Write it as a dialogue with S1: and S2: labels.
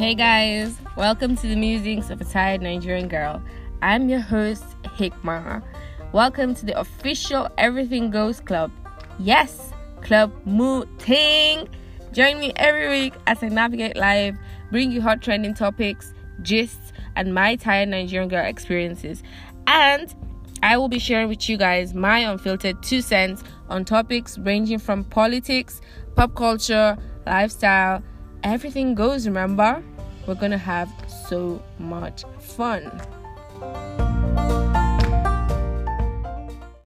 S1: Hey guys, welcome to the musings of a tired Nigerian girl. I'm your host, Hikma. Welcome to the official Everything Goes Club. Yes, Club Mooting. Join me every week as I navigate live, bring you hot trending topics, gists, and my tired Nigerian girl experiences. And I will be sharing with you guys my unfiltered two cents on topics ranging from politics, pop culture, lifestyle, everything goes, remember? We're gonna have so much fun.